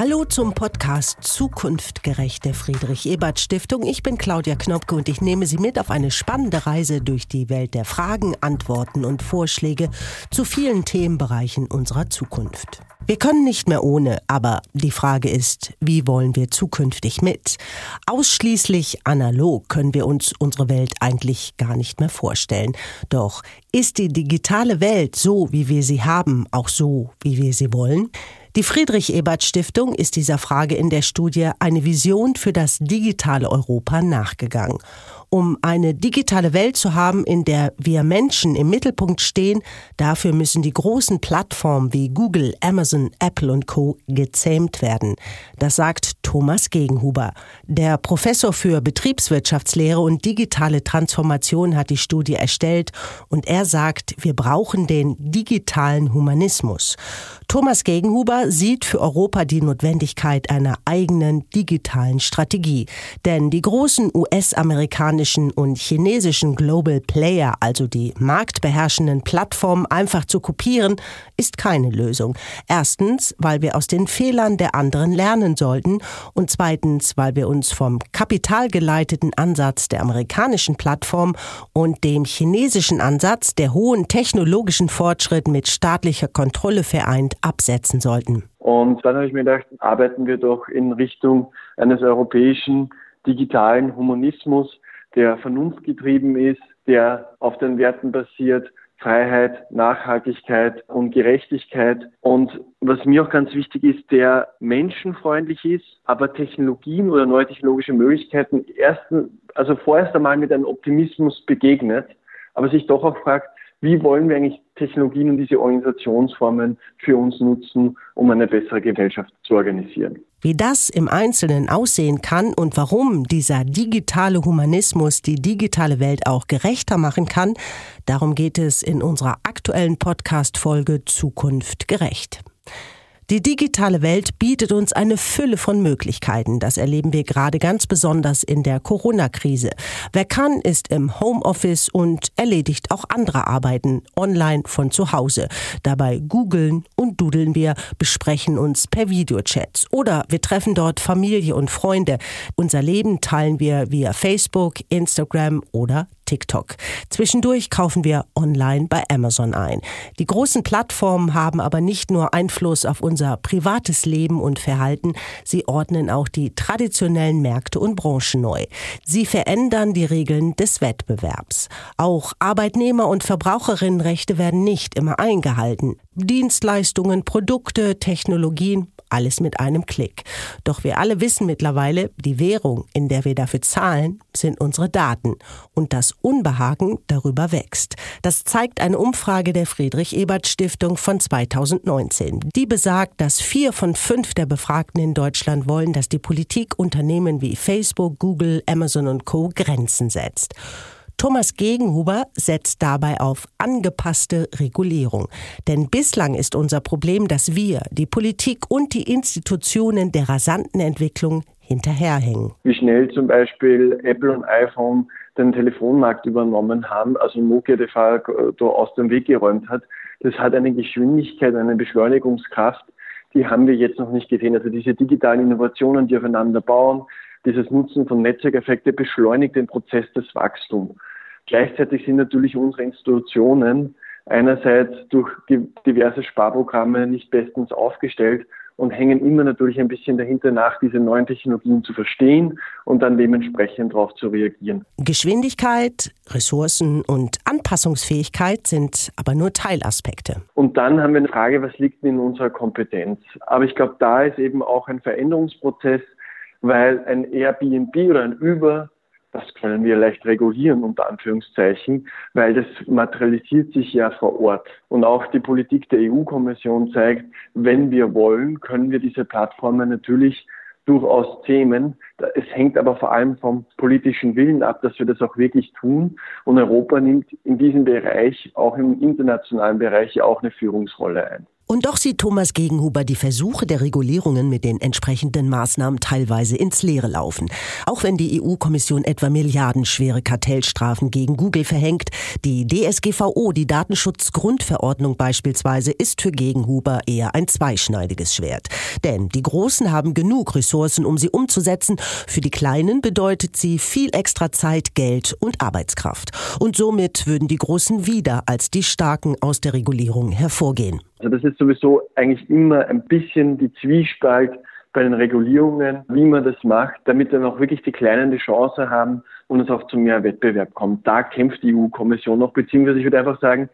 Hallo zum Podcast Zukunftgerecht der Friedrich-Ebert-Stiftung. Ich bin Claudia Knopke und ich nehme Sie mit auf eine spannende Reise durch die Welt der Fragen, Antworten und Vorschläge zu vielen Themenbereichen unserer Zukunft. Wir können nicht mehr ohne, aber die Frage ist, wie wollen wir zukünftig mit? Ausschließlich analog können wir uns unsere Welt eigentlich gar nicht mehr vorstellen. Doch ist die digitale Welt so, wie wir sie haben, auch so, wie wir sie wollen? Die Friedrich-Ebert-Stiftung ist dieser Frage in der Studie eine Vision für das digitale Europa nachgegangen. Um eine digitale Welt zu haben, in der wir Menschen im Mittelpunkt stehen, dafür müssen die großen Plattformen wie Google, Amazon, Apple und Co. gezähmt werden. Das sagt Thomas Gegenhuber. Der Professor für Betriebswirtschaftslehre und digitale Transformation hat die Studie erstellt und er sagt, wir brauchen den digitalen Humanismus. Thomas Gegenhuber sieht für Europa die Notwendigkeit einer eigenen digitalen Strategie. Denn die großen US-amerikanischen amerikanischen und chinesischen Global Player, also die marktbeherrschenden Plattformen, einfach zu kopieren, ist keine Lösung. Erstens, weil wir aus den Fehlern der anderen lernen sollten und zweitens, weil wir uns vom kapitalgeleiteten Ansatz der amerikanischen Plattform und dem chinesischen Ansatz, der hohen technologischen Fortschritt mit staatlicher Kontrolle vereint, absetzen sollten. Und dann habe ich mir gedacht, arbeiten wir doch in Richtung eines europäischen digitalen Humanismus, der vernunftgetrieben ist, der auf den Werten basiert, Freiheit, Nachhaltigkeit und Gerechtigkeit. Und was mir auch ganz wichtig ist, der menschenfreundlich ist, aber Technologien oder neue technologische Möglichkeiten ersten, also vorerst einmal mit einem Optimismus begegnet, aber sich doch auch fragt, wie wollen wir eigentlich Technologien und diese Organisationsformen für uns nutzen, um eine bessere Gesellschaft zu organisieren. Wie das im Einzelnen aussehen kann und warum dieser digitale Humanismus die digitale Welt auch gerechter machen kann, darum geht es in unserer aktuellen Podcast-Folge Zukunft gerecht. Die digitale Welt bietet uns eine Fülle von Möglichkeiten. Das erleben wir gerade ganz besonders in der Corona-Krise. Wer kann, ist im Homeoffice und erledigt auch andere Arbeiten online von zu Hause. Dabei googeln und dudeln wir, besprechen uns per Videochats oder wir treffen dort Familie und Freunde. Unser Leben teilen wir via Facebook, Instagram oder TikTok. Zwischendurch kaufen wir online bei Amazon ein. Die großen Plattformen haben aber nicht nur Einfluss auf unser privates Leben und Verhalten, sie ordnen auch die traditionellen Märkte und Branchen neu. Sie verändern die Regeln des Wettbewerbs. Auch Arbeitnehmer- und Verbraucherinnenrechte werden nicht immer eingehalten. Dienstleistungen, Produkte, Technologien, alles mit einem Klick. Doch wir alle wissen mittlerweile, die Währung, in der wir dafür zahlen, sind unsere Daten. Und das Unbehagen darüber wächst. Das zeigt eine Umfrage der Friedrich-Ebert-Stiftung von 2019. Die besagt, dass vier von fünf der Befragten in Deutschland wollen, dass die Politik Unternehmen wie Facebook, Google, Amazon und Co. Grenzen setzt. Thomas Gegenhuber setzt dabei auf angepasste Regulierung. Denn bislang ist unser Problem, dass wir, die Politik und die Institutionen der rasanten Entwicklung hinterherhängen. Wie schnell zum Beispiel Apple und iPhone den Telefonmarkt übernommen haben, also Nokia de facto aus dem Weg geräumt hat, das hat eine Geschwindigkeit, eine Beschleunigungskraft, die haben wir jetzt noch nicht gesehen. Also diese digitalen Innovationen, die aufeinander bauen, dieses Nutzen von Netzwerkeffekte beschleunigt den Prozess des Wachstums. Gleichzeitig sind natürlich unsere Institutionen einerseits durch diverse Sparprogramme nicht bestens aufgestellt und hängen immer natürlich ein bisschen dahinter nach, diese neuen Technologien zu verstehen und dann dementsprechend darauf zu reagieren. Geschwindigkeit, Ressourcen und Anpassungsfähigkeit sind aber nur Teilaspekte. Und dann haben wir eine Frage, was liegt in unserer Kompetenz? Aber ich glaube, da ist eben auch ein Veränderungsprozess, weil ein Airbnb oder ein Uber das können wir leicht regulieren, unter Anführungszeichen, weil das materialisiert sich ja vor Ort. Und auch die Politik der EU-Kommission zeigt, wenn wir wollen, können wir diese Plattformen natürlich durchaus zähmen. Es hängt aber vor allem vom politischen Willen ab, dass wir das auch wirklich tun. Und Europa nimmt in diesem Bereich, auch im internationalen Bereich, auch eine Führungsrolle ein. Und doch sieht Thomas Gegenhuber die Versuche der Regulierungen mit den entsprechenden Maßnahmen teilweise ins Leere laufen. Auch wenn die EU-Kommission etwa milliardenschwere Kartellstrafen gegen Google verhängt, die DSGVO, die Datenschutzgrundverordnung beispielsweise, ist für Gegenhuber eher ein zweischneidiges Schwert. Denn die Großen haben genug Ressourcen, um sie umzusetzen. Für die Kleinen bedeutet sie viel extra Zeit, Geld und Arbeitskraft. Und somit würden die Großen wieder als die Starken aus der Regulierung hervorgehen. Also das ist sowieso eigentlich immer ein bisschen die Zwiespalt bei den Regulierungen, wie man das macht, damit dann auch wirklich die Kleinen die Chance haben und es auch zu mehr Wettbewerb kommt. Da kämpft die EU-Kommission noch, beziehungsweise ich würde einfach sagen,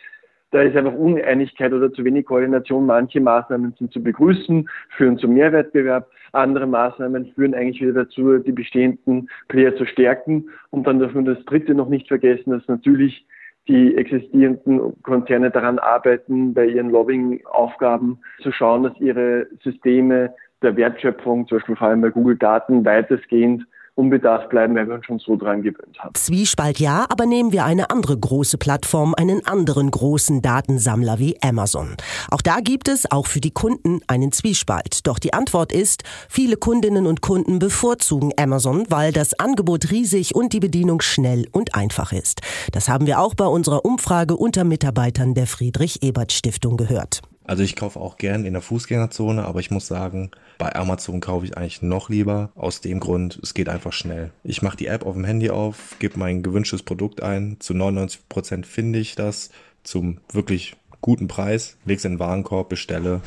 da ist einfach Uneinigkeit oder zu wenig Koordination. Manche Maßnahmen sind zu begrüßen, führen zu mehr Wettbewerb. Andere Maßnahmen führen eigentlich wieder dazu, die bestehenden Player zu stärken. Und dann dürfen wir das Dritte noch nicht vergessen, dass natürlich die existierenden Konzerne daran arbeiten, bei ihren Lobbying-Aufgaben zu schauen, dass ihre Systeme der Wertschöpfung, zum Beispiel vor allem bei Google Daten, weitestgehend unbedarft bleiben, weil wir uns schon so dran gewöhnt haben. Zwiespalt ja, aber nehmen wir eine andere große Plattform, einen anderen großen Datensammler wie Amazon. Auch da gibt es, auch für die Kunden, einen Zwiespalt. Doch die Antwort ist, viele Kundinnen und Kunden bevorzugen Amazon, weil das Angebot riesig und die Bedienung schnell und einfach ist. Das haben wir auch bei unserer Umfrage unter Mitarbeitern der Friedrich Ebert Stiftung gehört. Also ich kaufe auch gern in der Fußgängerzone, aber ich muss sagen, bei Amazon kaufe ich eigentlich noch lieber. Aus dem Grund, es geht einfach schnell. Ich mache die App auf dem Handy auf, gebe mein gewünschtes Produkt ein. Zu 99 Prozent finde ich das zum wirklich guten Preis, lege es in den Warenkorb, bestelle.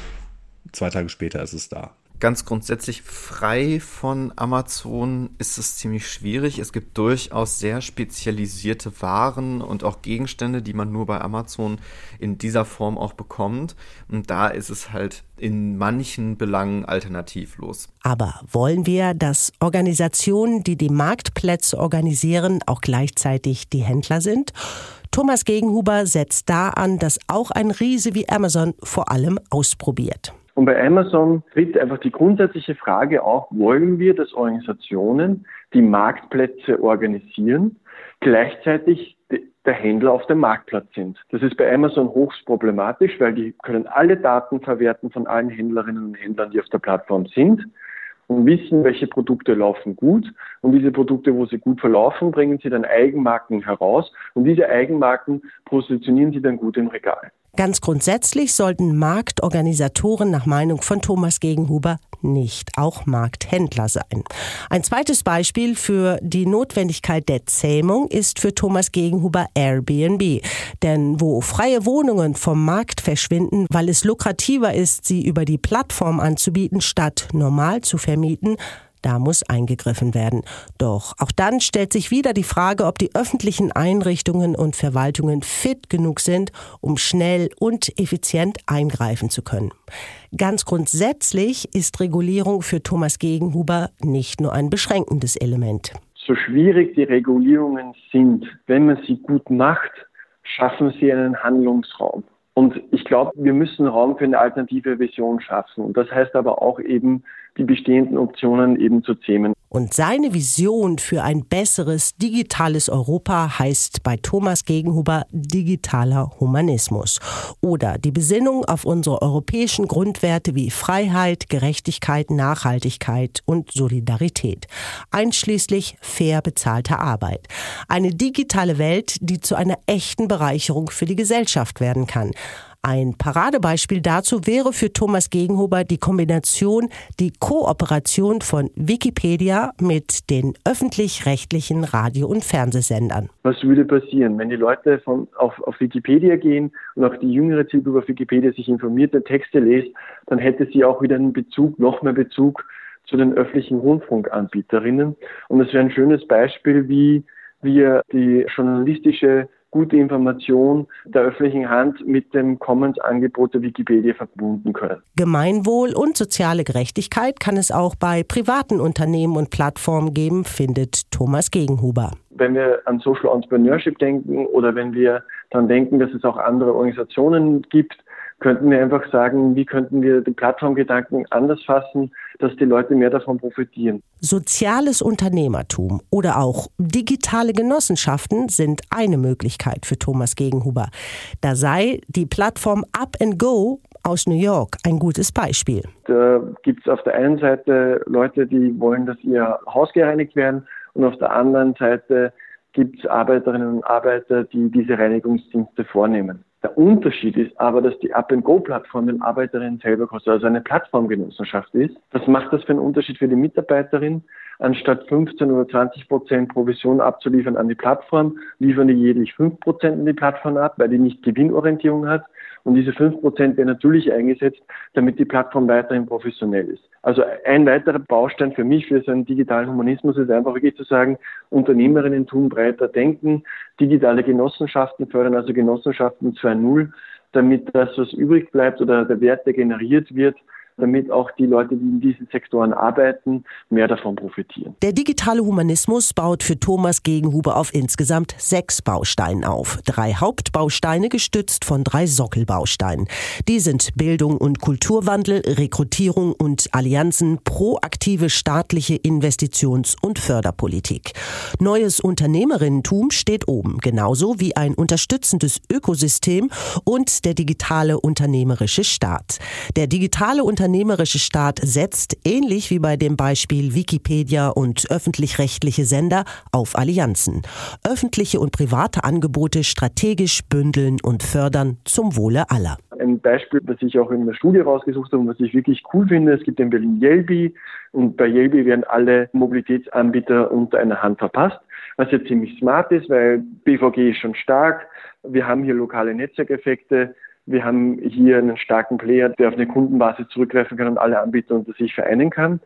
Zwei Tage später ist es da ganz grundsätzlich frei von Amazon ist es ziemlich schwierig. Es gibt durchaus sehr spezialisierte Waren und auch Gegenstände, die man nur bei Amazon in dieser Form auch bekommt. Und da ist es halt in manchen Belangen alternativlos. Aber wollen wir, dass Organisationen, die die Marktplätze organisieren, auch gleichzeitig die Händler sind? Thomas Gegenhuber setzt da an, dass auch ein Riese wie Amazon vor allem ausprobiert. Und bei Amazon tritt einfach die grundsätzliche Frage auf, wollen wir, dass Organisationen die Marktplätze organisieren, gleichzeitig der Händler auf dem Marktplatz sind. Das ist bei Amazon hochst problematisch, weil die können alle Daten verwerten von allen Händlerinnen und Händlern, die auf der Plattform sind und wissen, welche Produkte laufen gut. Und diese Produkte, wo sie gut verlaufen, bringen sie dann Eigenmarken heraus. Und diese Eigenmarken positionieren sie dann gut im Regal. Ganz grundsätzlich sollten Marktorganisatoren nach Meinung von Thomas Gegenhuber nicht auch Markthändler sein. Ein zweites Beispiel für die Notwendigkeit der Zähmung ist für Thomas Gegenhuber Airbnb. Denn wo freie Wohnungen vom Markt verschwinden, weil es lukrativer ist, sie über die Plattform anzubieten, statt normal zu vermieten, da muss eingegriffen werden. Doch auch dann stellt sich wieder die Frage, ob die öffentlichen Einrichtungen und Verwaltungen fit genug sind, um schnell und effizient eingreifen zu können. Ganz grundsätzlich ist Regulierung für Thomas Gegenhuber nicht nur ein beschränkendes Element. So schwierig die Regulierungen sind, wenn man sie gut macht, schaffen sie einen Handlungsraum. Und ich glaube, wir müssen Raum für eine alternative Vision schaffen. Und das heißt aber auch eben, die bestehenden Optionen eben zu zähmen. Und seine Vision für ein besseres digitales Europa heißt bei Thomas Gegenhuber digitaler Humanismus oder die Besinnung auf unsere europäischen Grundwerte wie Freiheit, Gerechtigkeit, Nachhaltigkeit und Solidarität, einschließlich fair bezahlter Arbeit. Eine digitale Welt, die zu einer echten Bereicherung für die Gesellschaft werden kann. Ein Paradebeispiel dazu wäre für Thomas Gegenhuber die Kombination, die Kooperation von Wikipedia mit den öffentlich-rechtlichen Radio- und Fernsehsendern. Was würde passieren, wenn die Leute von, auf, auf Wikipedia gehen und auch die jüngere Zielgruppe auf Wikipedia sich informiert und Texte liest, dann hätte sie auch wieder einen Bezug, noch mehr Bezug zu den öffentlichen Rundfunkanbieterinnen. Und das wäre ein schönes Beispiel, wie wir die journalistische gute Information der öffentlichen Hand mit dem Commons-Angebot der Wikipedia verbunden können. Gemeinwohl und soziale Gerechtigkeit kann es auch bei privaten Unternehmen und Plattformen geben, findet Thomas Gegenhuber. Wenn wir an Social Entrepreneurship denken oder wenn wir dann denken, dass es auch andere Organisationen gibt, könnten wir einfach sagen, wie könnten wir den Plattformgedanken anders fassen, dass die Leute mehr davon profitieren. Soziales Unternehmertum oder auch digitale Genossenschaften sind eine Möglichkeit für Thomas Gegenhuber. Da sei die Plattform Up and Go aus New York ein gutes Beispiel. Da gibt es auf der einen Seite Leute, die wollen, dass ihr Haus gereinigt werden und auf der anderen Seite gibt es Arbeiterinnen und Arbeiter, die diese Reinigungsdienste vornehmen. Der Unterschied ist aber, dass die Up-and-Go-Plattform den Arbeiterinnen selber kostet, also eine Plattformgenossenschaft ist. Was macht das für einen Unterschied für die Mitarbeiterin? Anstatt 15 oder 20 Prozent Provision abzuliefern an die Plattform, liefern die jährlich 5 Prozent an die Plattform ab, weil die nicht Gewinnorientierung hat. Und diese 5 Prozent werden natürlich eingesetzt, damit die Plattform weiterhin professionell ist. Also ein weiterer Baustein für mich, für so einen digitalen Humanismus ist einfach wirklich zu sagen, Unternehmerinnen tun breiter denken, digitale Genossenschaften fördern, also Genossenschaften 2.0, damit das, was übrig bleibt oder der Wert, der generiert wird, damit auch die Leute, die in diesen Sektoren arbeiten, mehr davon profitieren. Der digitale Humanismus baut für Thomas Gegenhuber auf insgesamt sechs Bausteinen auf. Drei Hauptbausteine gestützt von drei Sockelbausteinen. Die sind Bildung und Kulturwandel, Rekrutierung und Allianzen, proaktive staatliche Investitions- und Förderpolitik. Neues Unternehmerinnentum steht oben, genauso wie ein unterstützendes Ökosystem und der digitale unternehmerische Staat. Der digitale Unternehmerische unternehmerische Staat setzt, ähnlich wie bei dem Beispiel Wikipedia und öffentlich-rechtliche Sender, auf Allianzen. Öffentliche und private Angebote strategisch bündeln und fördern zum Wohle aller. Ein Beispiel, das ich auch in der Studie rausgesucht habe und was ich wirklich cool finde, es gibt in Berlin Yelby und bei Yelby werden alle Mobilitätsanbieter unter einer Hand verpasst was ja ziemlich smart ist, weil BVG ist schon stark. Wir haben hier lokale Netzwerkeffekte. Wir haben hier einen starken Player, der auf eine Kundenbasis zurückgreifen kann und alle Anbieter unter sich vereinen kann.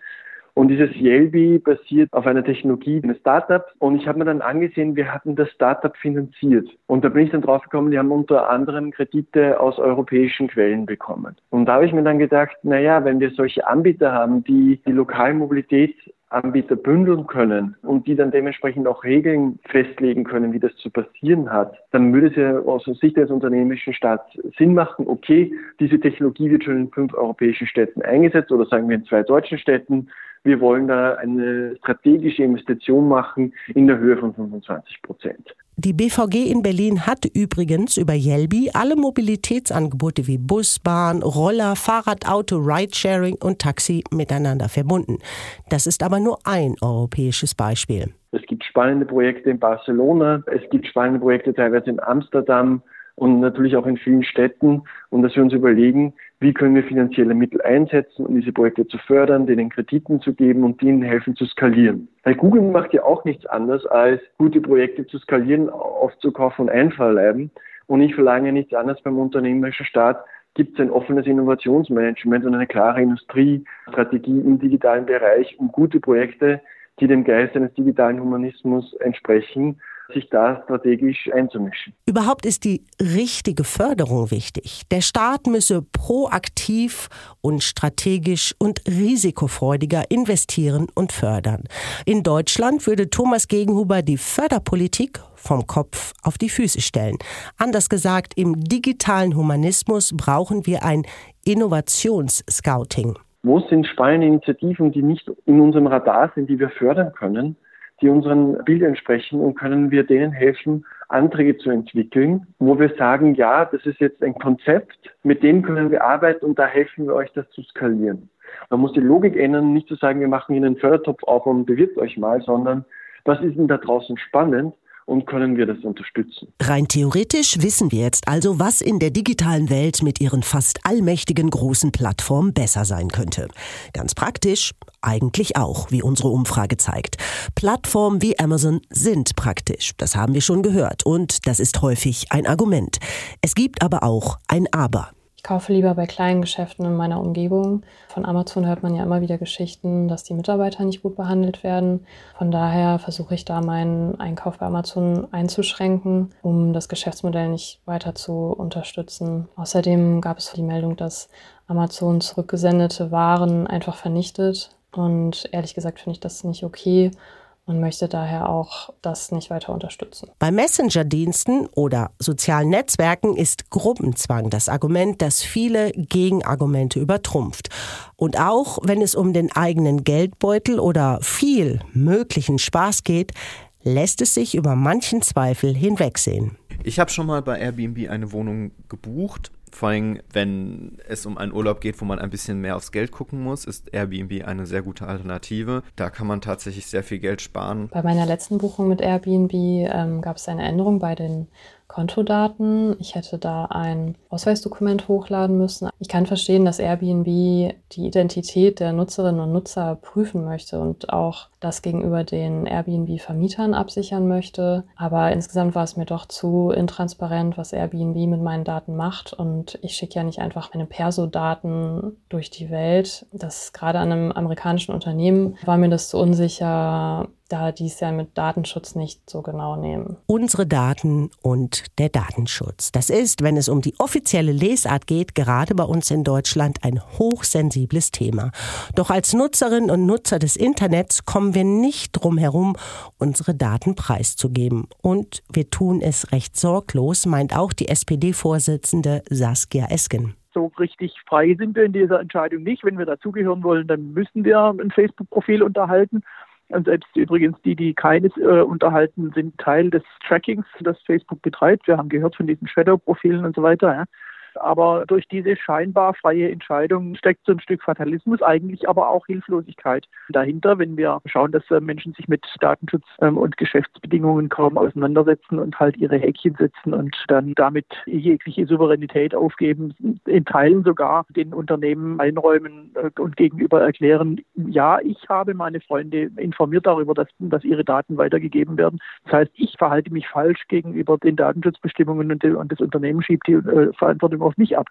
Und dieses Yelby basiert auf einer Technologie eines Startups. Und ich habe mir dann angesehen, wir hatten das Startup finanziert. Und da bin ich dann drauf gekommen, die haben unter anderem Kredite aus europäischen Quellen bekommen. Und da habe ich mir dann gedacht, naja, wenn wir solche Anbieter haben, die die Mobilität Anbieter bündeln können und die dann dementsprechend auch Regeln festlegen können, wie das zu passieren hat, dann würde es ja aus Sicht des unternehmerischen Staats Sinn machen, okay, diese Technologie wird schon in fünf europäischen Städten eingesetzt oder sagen wir in zwei deutschen Städten. Wir wollen da eine strategische Investition machen in der Höhe von 25 Prozent. Die BVG in Berlin hat übrigens über Yelby alle Mobilitätsangebote wie Bus, Bahn, Roller, Fahrrad, Auto, Ridesharing und Taxi miteinander verbunden. Das ist aber nur ein europäisches Beispiel. Es gibt spannende Projekte in Barcelona, es gibt spannende Projekte teilweise in Amsterdam, und natürlich auch in vielen Städten und dass wir uns überlegen, wie können wir finanzielle Mittel einsetzen, um diese Projekte zu fördern, denen Krediten zu geben und ihnen helfen zu skalieren. Weil Google macht ja auch nichts anderes, als gute Projekte zu skalieren, aufzukaufen und einverleiben. Und ich verlange nichts anderes beim unternehmerischen Staat, gibt es ein offenes Innovationsmanagement und eine klare Industriestrategie im digitalen Bereich, um gute Projekte, die dem Geist eines digitalen Humanismus entsprechen, sich da strategisch einzumischen. Überhaupt ist die richtige Förderung wichtig. Der Staat müsse proaktiv und strategisch und risikofreudiger investieren und fördern. In Deutschland würde Thomas Gegenhuber die Förderpolitik vom Kopf auf die Füße stellen. Anders gesagt, im digitalen Humanismus brauchen wir ein Innovationsscouting. Wo sind spannende Initiativen, die nicht in unserem Radar sind, die wir fördern können? Die unseren Bildern entsprechen und können wir denen helfen, Anträge zu entwickeln, wo wir sagen, ja, das ist jetzt ein Konzept, mit dem können wir arbeiten und da helfen wir euch, das zu skalieren. Man muss die Logik ändern, nicht zu sagen, wir machen Ihnen einen Fördertopf auf und bewirbt euch mal, sondern was ist denn da draußen spannend? Und können wir das unterstützen. Rein theoretisch wissen wir jetzt also, was in der digitalen Welt mit ihren fast allmächtigen großen Plattformen besser sein könnte. Ganz praktisch, eigentlich auch, wie unsere Umfrage zeigt. Plattformen wie Amazon sind praktisch, das haben wir schon gehört, und das ist häufig ein Argument. Es gibt aber auch ein Aber. Ich kaufe lieber bei kleinen Geschäften in meiner Umgebung. Von Amazon hört man ja immer wieder Geschichten, dass die Mitarbeiter nicht gut behandelt werden. Von daher versuche ich da meinen Einkauf bei Amazon einzuschränken, um das Geschäftsmodell nicht weiter zu unterstützen. Außerdem gab es die Meldung, dass Amazon zurückgesendete Waren einfach vernichtet. Und ehrlich gesagt finde ich das nicht okay und möchte daher auch das nicht weiter unterstützen. Bei Messenger-Diensten oder sozialen Netzwerken ist Gruppenzwang das Argument, das viele Gegenargumente übertrumpft. Und auch wenn es um den eigenen Geldbeutel oder viel möglichen Spaß geht, lässt es sich über manchen Zweifel hinwegsehen. Ich habe schon mal bei Airbnb eine Wohnung gebucht Vor allem, wenn es um einen Urlaub geht, wo man ein bisschen mehr aufs Geld gucken muss, ist Airbnb eine sehr gute Alternative. Da kann man tatsächlich sehr viel Geld sparen. Bei meiner letzten Buchung mit Airbnb ähm, gab es eine Änderung bei den Kontodaten. Ich hätte da ein Ausweisdokument hochladen müssen. Ich kann verstehen, dass Airbnb die Identität der Nutzerinnen und Nutzer prüfen möchte und auch das gegenüber den Airbnb-Vermietern absichern möchte. Aber insgesamt war es mir doch zu intransparent, was Airbnb mit meinen Daten macht. Und ich schicke ja nicht einfach meine Perso-Daten durch die Welt. Das gerade an einem amerikanischen Unternehmen war mir das zu unsicher, da die es ja mit Datenschutz nicht so genau nehmen. Unsere Daten und der Datenschutz. Das ist, wenn es um die offizielle Lesart geht, gerade bei uns in Deutschland ein hochsensibles Thema. Doch als Nutzerinnen und Nutzer des Internets kommen wir nicht drum herum, unsere Daten preiszugeben. Und wir tun es recht sorglos, meint auch die SPD-Vorsitzende Saskia Esken so richtig frei sind wir in dieser Entscheidung nicht. Wenn wir dazugehören wollen, dann müssen wir ein Facebook-Profil unterhalten. Und selbst übrigens die, die keines äh, unterhalten, sind Teil des Trackings, das Facebook betreibt. Wir haben gehört von diesen Shadow-Profilen und so weiter. Ja. Aber durch diese scheinbar freie Entscheidung steckt so ein Stück Fatalismus, eigentlich aber auch Hilflosigkeit dahinter, wenn wir schauen, dass äh, Menschen sich mit Datenschutz ähm, und Geschäftsbedingungen kaum auseinandersetzen und halt ihre Häkchen setzen und dann damit jegliche Souveränität aufgeben, in Teilen sogar den Unternehmen einräumen äh, und gegenüber erklären, ja, ich habe meine Freunde informiert darüber, dass, dass ihre Daten weitergegeben werden. Das heißt, ich verhalte mich falsch gegenüber den Datenschutzbestimmungen und, das Unternehmen schiebt die äh, Verantwortung auf mich ab.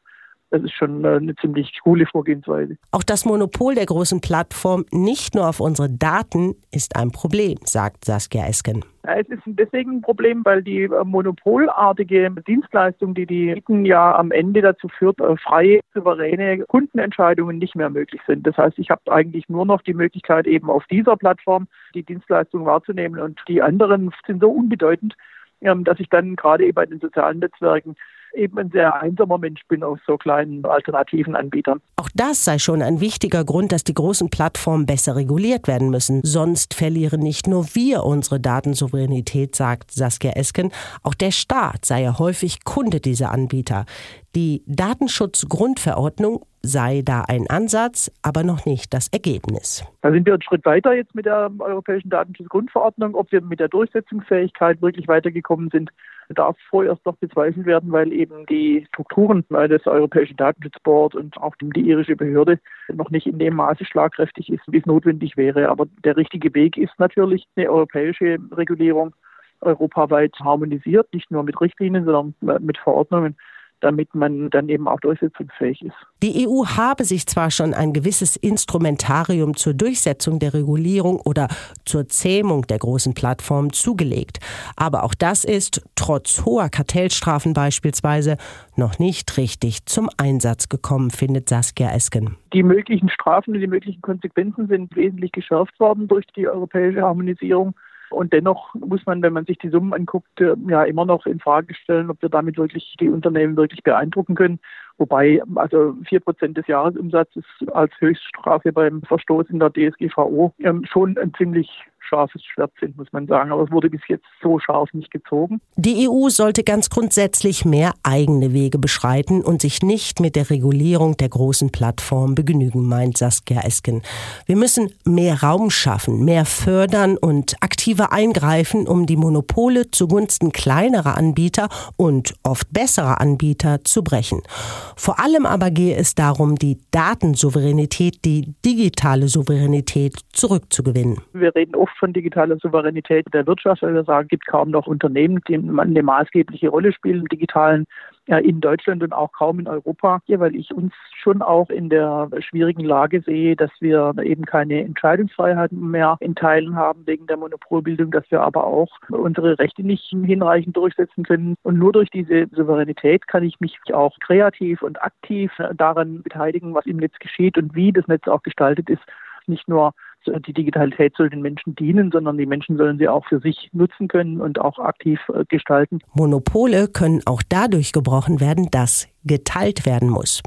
Das ist schon äh, eine ziemlich coole Vorgehensweise. Auch das Monopol der großen Plattform nicht nur auf unsere Daten ist ein Problem, sagt Saskia Esken. Es ist deswegen ein Problem, weil die äh, monopolartige Dienstleistung, die die bieten, ja am Ende dazu führt, äh, freie, souveräne Kundenentscheidungen nicht mehr möglich sind. Das heißt, ich habe eigentlich nur noch die Möglichkeit, eben auf dieser Plattform die Dienstleistung wahrzunehmen und die anderen sind so unbedeutend, ähm, dass ich dann gerade eben bei den sozialen Netzwerken eben ein sehr einsamer Mensch bin auf so kleinen alternativen Anbietern. Auch das sei schon ein wichtiger Grund, dass die großen Plattformen besser reguliert werden müssen. Sonst verlieren nicht nur wir unsere Datensouveränität, sagt Saskia Esken. Auch der Staat sei ja häufig Kunde dieser Anbieter. Die Datenschutzgrundverordnung sei da ein Ansatz, aber noch nicht das Ergebnis. Da sind wir einen Schritt weiter jetzt mit der Europäischen Datenschutzgrundverordnung. Ob wir mit der Durchsetzungsfähigkeit wirklich weitergekommen sind, darf vorerst noch bezweifelt werden, weil eben die Strukturen des Europäischen Datenschutzboards und auch die irische Behörde noch nicht in dem Maße schlagkräftig ist, wie es notwendig wäre. Aber der richtige Weg ist natürlich eine europäische Regulierung europaweit harmonisiert, nicht nur mit Richtlinien, sondern mit Verordnungen damit man dann eben auch durchsetzungsfähig ist. Die EU habe sich zwar schon ein gewisses Instrumentarium zur Durchsetzung der Regulierung oder zur Zähmung der großen Plattformen zugelegt, aber auch das ist, trotz hoher Kartellstrafen beispielsweise, noch nicht richtig zum Einsatz gekommen, findet Saskia Esken. Die möglichen Strafen und die möglichen Konsequenzen sind wesentlich geschärft worden durch die europäische Harmonisierung. Und dennoch muss man, wenn man sich die Summen anguckt, äh, ja immer noch in Frage stellen, ob wir damit wirklich die Unternehmen wirklich beeindrucken können. Wobei also vier Prozent des Jahresumsatzes als Höchststrafe beim Verstoß in der DSGVO ähm, schon ein ziemlich scharfes Schwert sind, muss man sagen. Aber es wurde bis jetzt so scharf nicht gezogen. Die EU sollte ganz grundsätzlich mehr eigene Wege beschreiten und sich nicht mit der Regulierung der großen Plattformen begnügen, meint Saskia Esken. Wir müssen mehr Raum schaffen, mehr fördern und aktiver eingreifen, um die Monopole zugunsten kleinerer Anbieter und oft besserer Anbieter zu brechen. Vor allem aber gehe es darum, die Datensouveränität, die digitale Souveränität zurückzugewinnen. Wir reden oft von digitaler Souveränität der Wirtschaft, weil wir sagen, es gibt kaum noch Unternehmen, die eine maßgebliche Rolle spielen im digitalen ja, in Deutschland und auch kaum in Europa, weil ich uns schon auch in der schwierigen Lage sehe, dass wir eben keine Entscheidungsfreiheit mehr in Teilen haben wegen der Monopolbildung, dass wir aber auch unsere Rechte nicht hinreichend durchsetzen können. Und nur durch diese Souveränität kann ich mich auch kreativ und aktiv daran beteiligen, was im Netz geschieht und wie das Netz auch gestaltet ist. Nicht nur die Digitalität soll den Menschen dienen, sondern die Menschen sollen sie auch für sich nutzen können und auch aktiv äh, gestalten. Monopole können auch dadurch gebrochen werden, dass geteilt werden muss.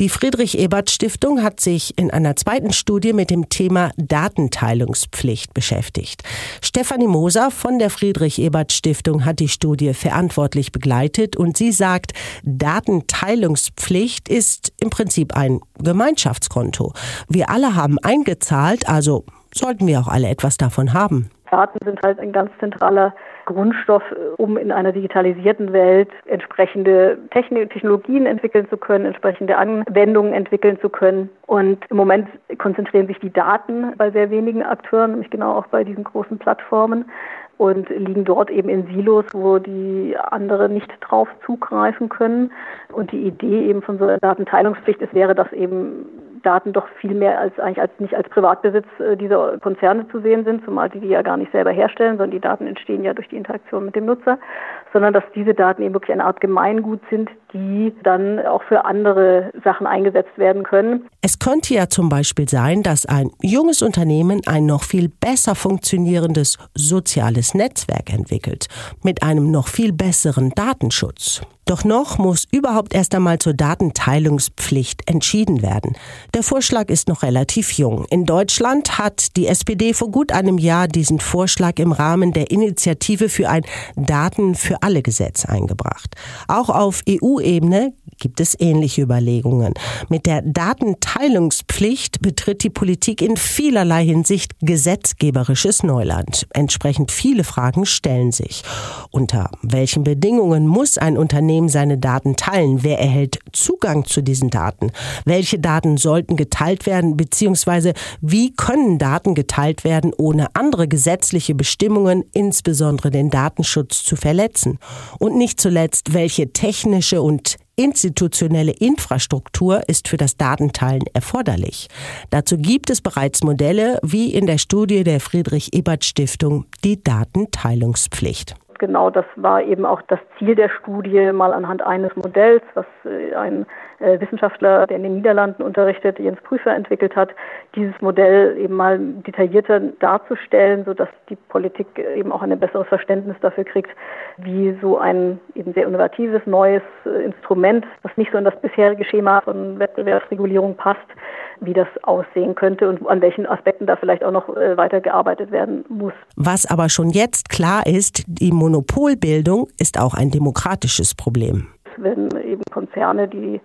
Die Friedrich-Ebert-Stiftung hat sich in einer zweiten Studie mit dem Thema Datenteilungspflicht beschäftigt. Stefanie Moser von der Friedrich-Ebert-Stiftung hat die Studie verantwortlich begleitet und sie sagt, Datenteilungspflicht ist im Prinzip ein Gemeinschaftskonto. Wir alle haben eingezahlt, also sollten wir auch alle etwas davon haben. Daten sind halt ein ganz zentraler Grundstoff, um in einer digitalisierten Welt entsprechende Technologien entwickeln zu können, entsprechende Anwendungen entwickeln zu können. Und im Moment konzentrieren sich die Daten bei sehr wenigen Akteuren, nämlich genau auch bei diesen großen Plattformen und liegen dort eben in Silos, wo die anderen nicht drauf zugreifen können. Und die Idee eben von so einer Datenteilungspflicht ist, wäre, dass eben Daten doch viel mehr als eigentlich als nicht als Privatbesitz äh, dieser Konzerne zu sehen sind, zumal die die ja gar nicht selber herstellen, sondern die Daten entstehen ja durch die Interaktion mit dem Nutzer, sondern dass diese Daten eben wirklich eine Art Gemeingut sind, die dann auch für andere Sachen eingesetzt werden können. Es könnte ja zum Beispiel sein, dass ein junges Unternehmen ein noch viel besser funktionierendes soziales Netzwerk entwickelt, mit einem noch viel besseren Datenschutz. Doch noch muss überhaupt erst einmal zur Datenteilungspflicht entschieden werden. Der Vorschlag ist noch relativ jung. In Deutschland hat die SPD vor gut einem Jahr diesen Vorschlag im Rahmen der Initiative für ein Daten für alle Gesetz eingebracht. Auch auf EU-Ebene gibt es ähnliche Überlegungen. Mit der Datenteilungspflicht betritt die Politik in vielerlei Hinsicht gesetzgeberisches Neuland. Entsprechend viele Fragen stellen sich. Unter welchen Bedingungen muss ein Unternehmen seine Daten teilen? Wer erhält Zugang zu diesen Daten? Welche Daten sollten geteilt werden? Beziehungsweise wie können Daten geteilt werden, ohne andere gesetzliche Bestimmungen, insbesondere den Datenschutz, zu verletzen? Und nicht zuletzt, welche technische und institutionelle Infrastruktur ist für das Datenteilen erforderlich. Dazu gibt es bereits Modelle wie in der Studie der Friedrich Ebert Stiftung die Datenteilungspflicht genau das war eben auch das Ziel der Studie, mal anhand eines Modells, was äh, ein äh, Wissenschaftler, der in den Niederlanden unterrichtet, Jens Prüfer entwickelt hat, dieses Modell eben mal detaillierter darzustellen, sodass die Politik eben auch ein besseres Verständnis dafür kriegt, wie so ein eben sehr innovatives neues äh, Instrument, das nicht so in das bisherige Schema von Wettbewerbsregulierung passt, wie das aussehen könnte und an welchen Aspekten da vielleicht auch noch äh, weitergearbeitet werden muss. Was aber schon jetzt klar ist, die Monopolbildung ist auch ein demokratisches Problem. Wenn eben Konzerne, die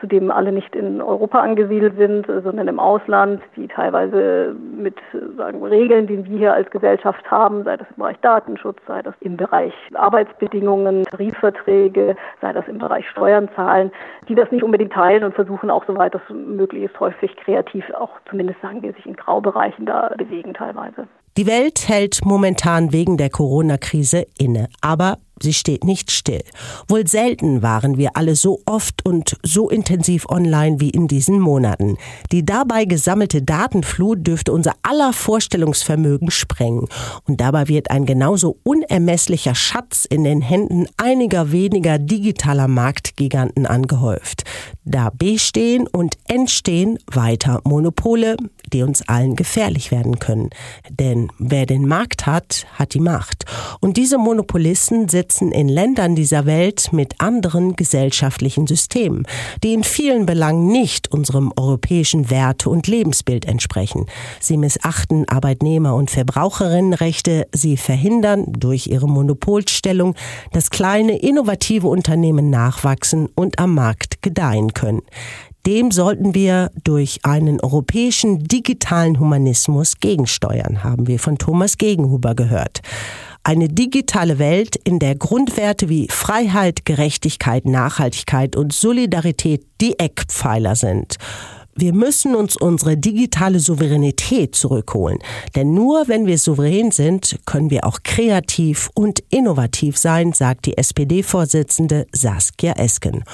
zudem alle nicht in Europa angesiedelt sind, sondern im Ausland, die teilweise mit sagen, Regeln, die wir hier als Gesellschaft haben, sei das im Bereich Datenschutz, sei das im Bereich Arbeitsbedingungen, Tarifverträge, sei das im Bereich Steuern zahlen, die das nicht unbedingt teilen und versuchen auch, soweit das möglich ist, häufig kreativ auch zumindest sagen wir, sich in Graubereichen da bewegen teilweise. Die Welt hält momentan wegen der Corona-Krise inne, aber Sie steht nicht still. Wohl selten waren wir alle so oft und so intensiv online wie in diesen Monaten. Die dabei gesammelte Datenflut dürfte unser aller Vorstellungsvermögen sprengen. Und dabei wird ein genauso unermesslicher Schatz in den Händen einiger weniger digitaler Marktgiganten angehäuft. Da bestehen und entstehen weiter Monopole, die uns allen gefährlich werden können. Denn wer den Markt hat, hat die Macht. Und diese Monopolisten sitzen in Ländern dieser Welt mit anderen gesellschaftlichen Systemen, die in vielen Belangen nicht unserem europäischen Werte- und Lebensbild entsprechen. Sie missachten Arbeitnehmer- und Verbraucherinnenrechte, sie verhindern durch ihre Monopolstellung, dass kleine innovative Unternehmen nachwachsen und am Markt gedeihen können. Dem sollten wir durch einen europäischen digitalen Humanismus gegensteuern, haben wir von Thomas Gegenhuber gehört. Eine digitale Welt, in der Grundwerte wie Freiheit, Gerechtigkeit, Nachhaltigkeit und Solidarität die Eckpfeiler sind. Wir müssen uns unsere digitale Souveränität zurückholen. Denn nur wenn wir souverän sind, können wir auch kreativ und innovativ sein, sagt die SPD-Vorsitzende Saskia Esken.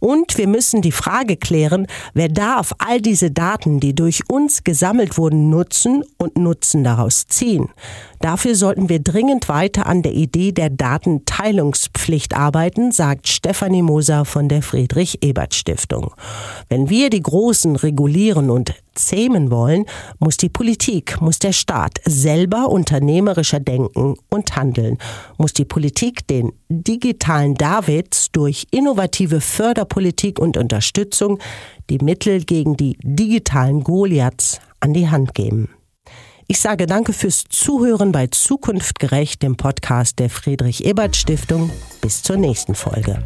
Und wir müssen die Frage klären, wer darf all diese Daten, die durch uns gesammelt wurden, nutzen und Nutzen daraus ziehen. Dafür sollten wir dringend weiter an der Idee der Datenteilungspflicht arbeiten, sagt Stefanie Moser von der Friedrich-Ebert-Stiftung. Wenn wir die großen regulieren und zähmen wollen, muss die Politik, muss der Staat selber unternehmerischer denken und handeln, muss die Politik den digitalen Davids durch innovative Förderpolitik und Unterstützung die Mittel gegen die digitalen Goliaths an die Hand geben. Ich sage danke fürs Zuhören bei Zukunft gerecht, dem Podcast der Friedrich Ebert Stiftung. Bis zur nächsten Folge.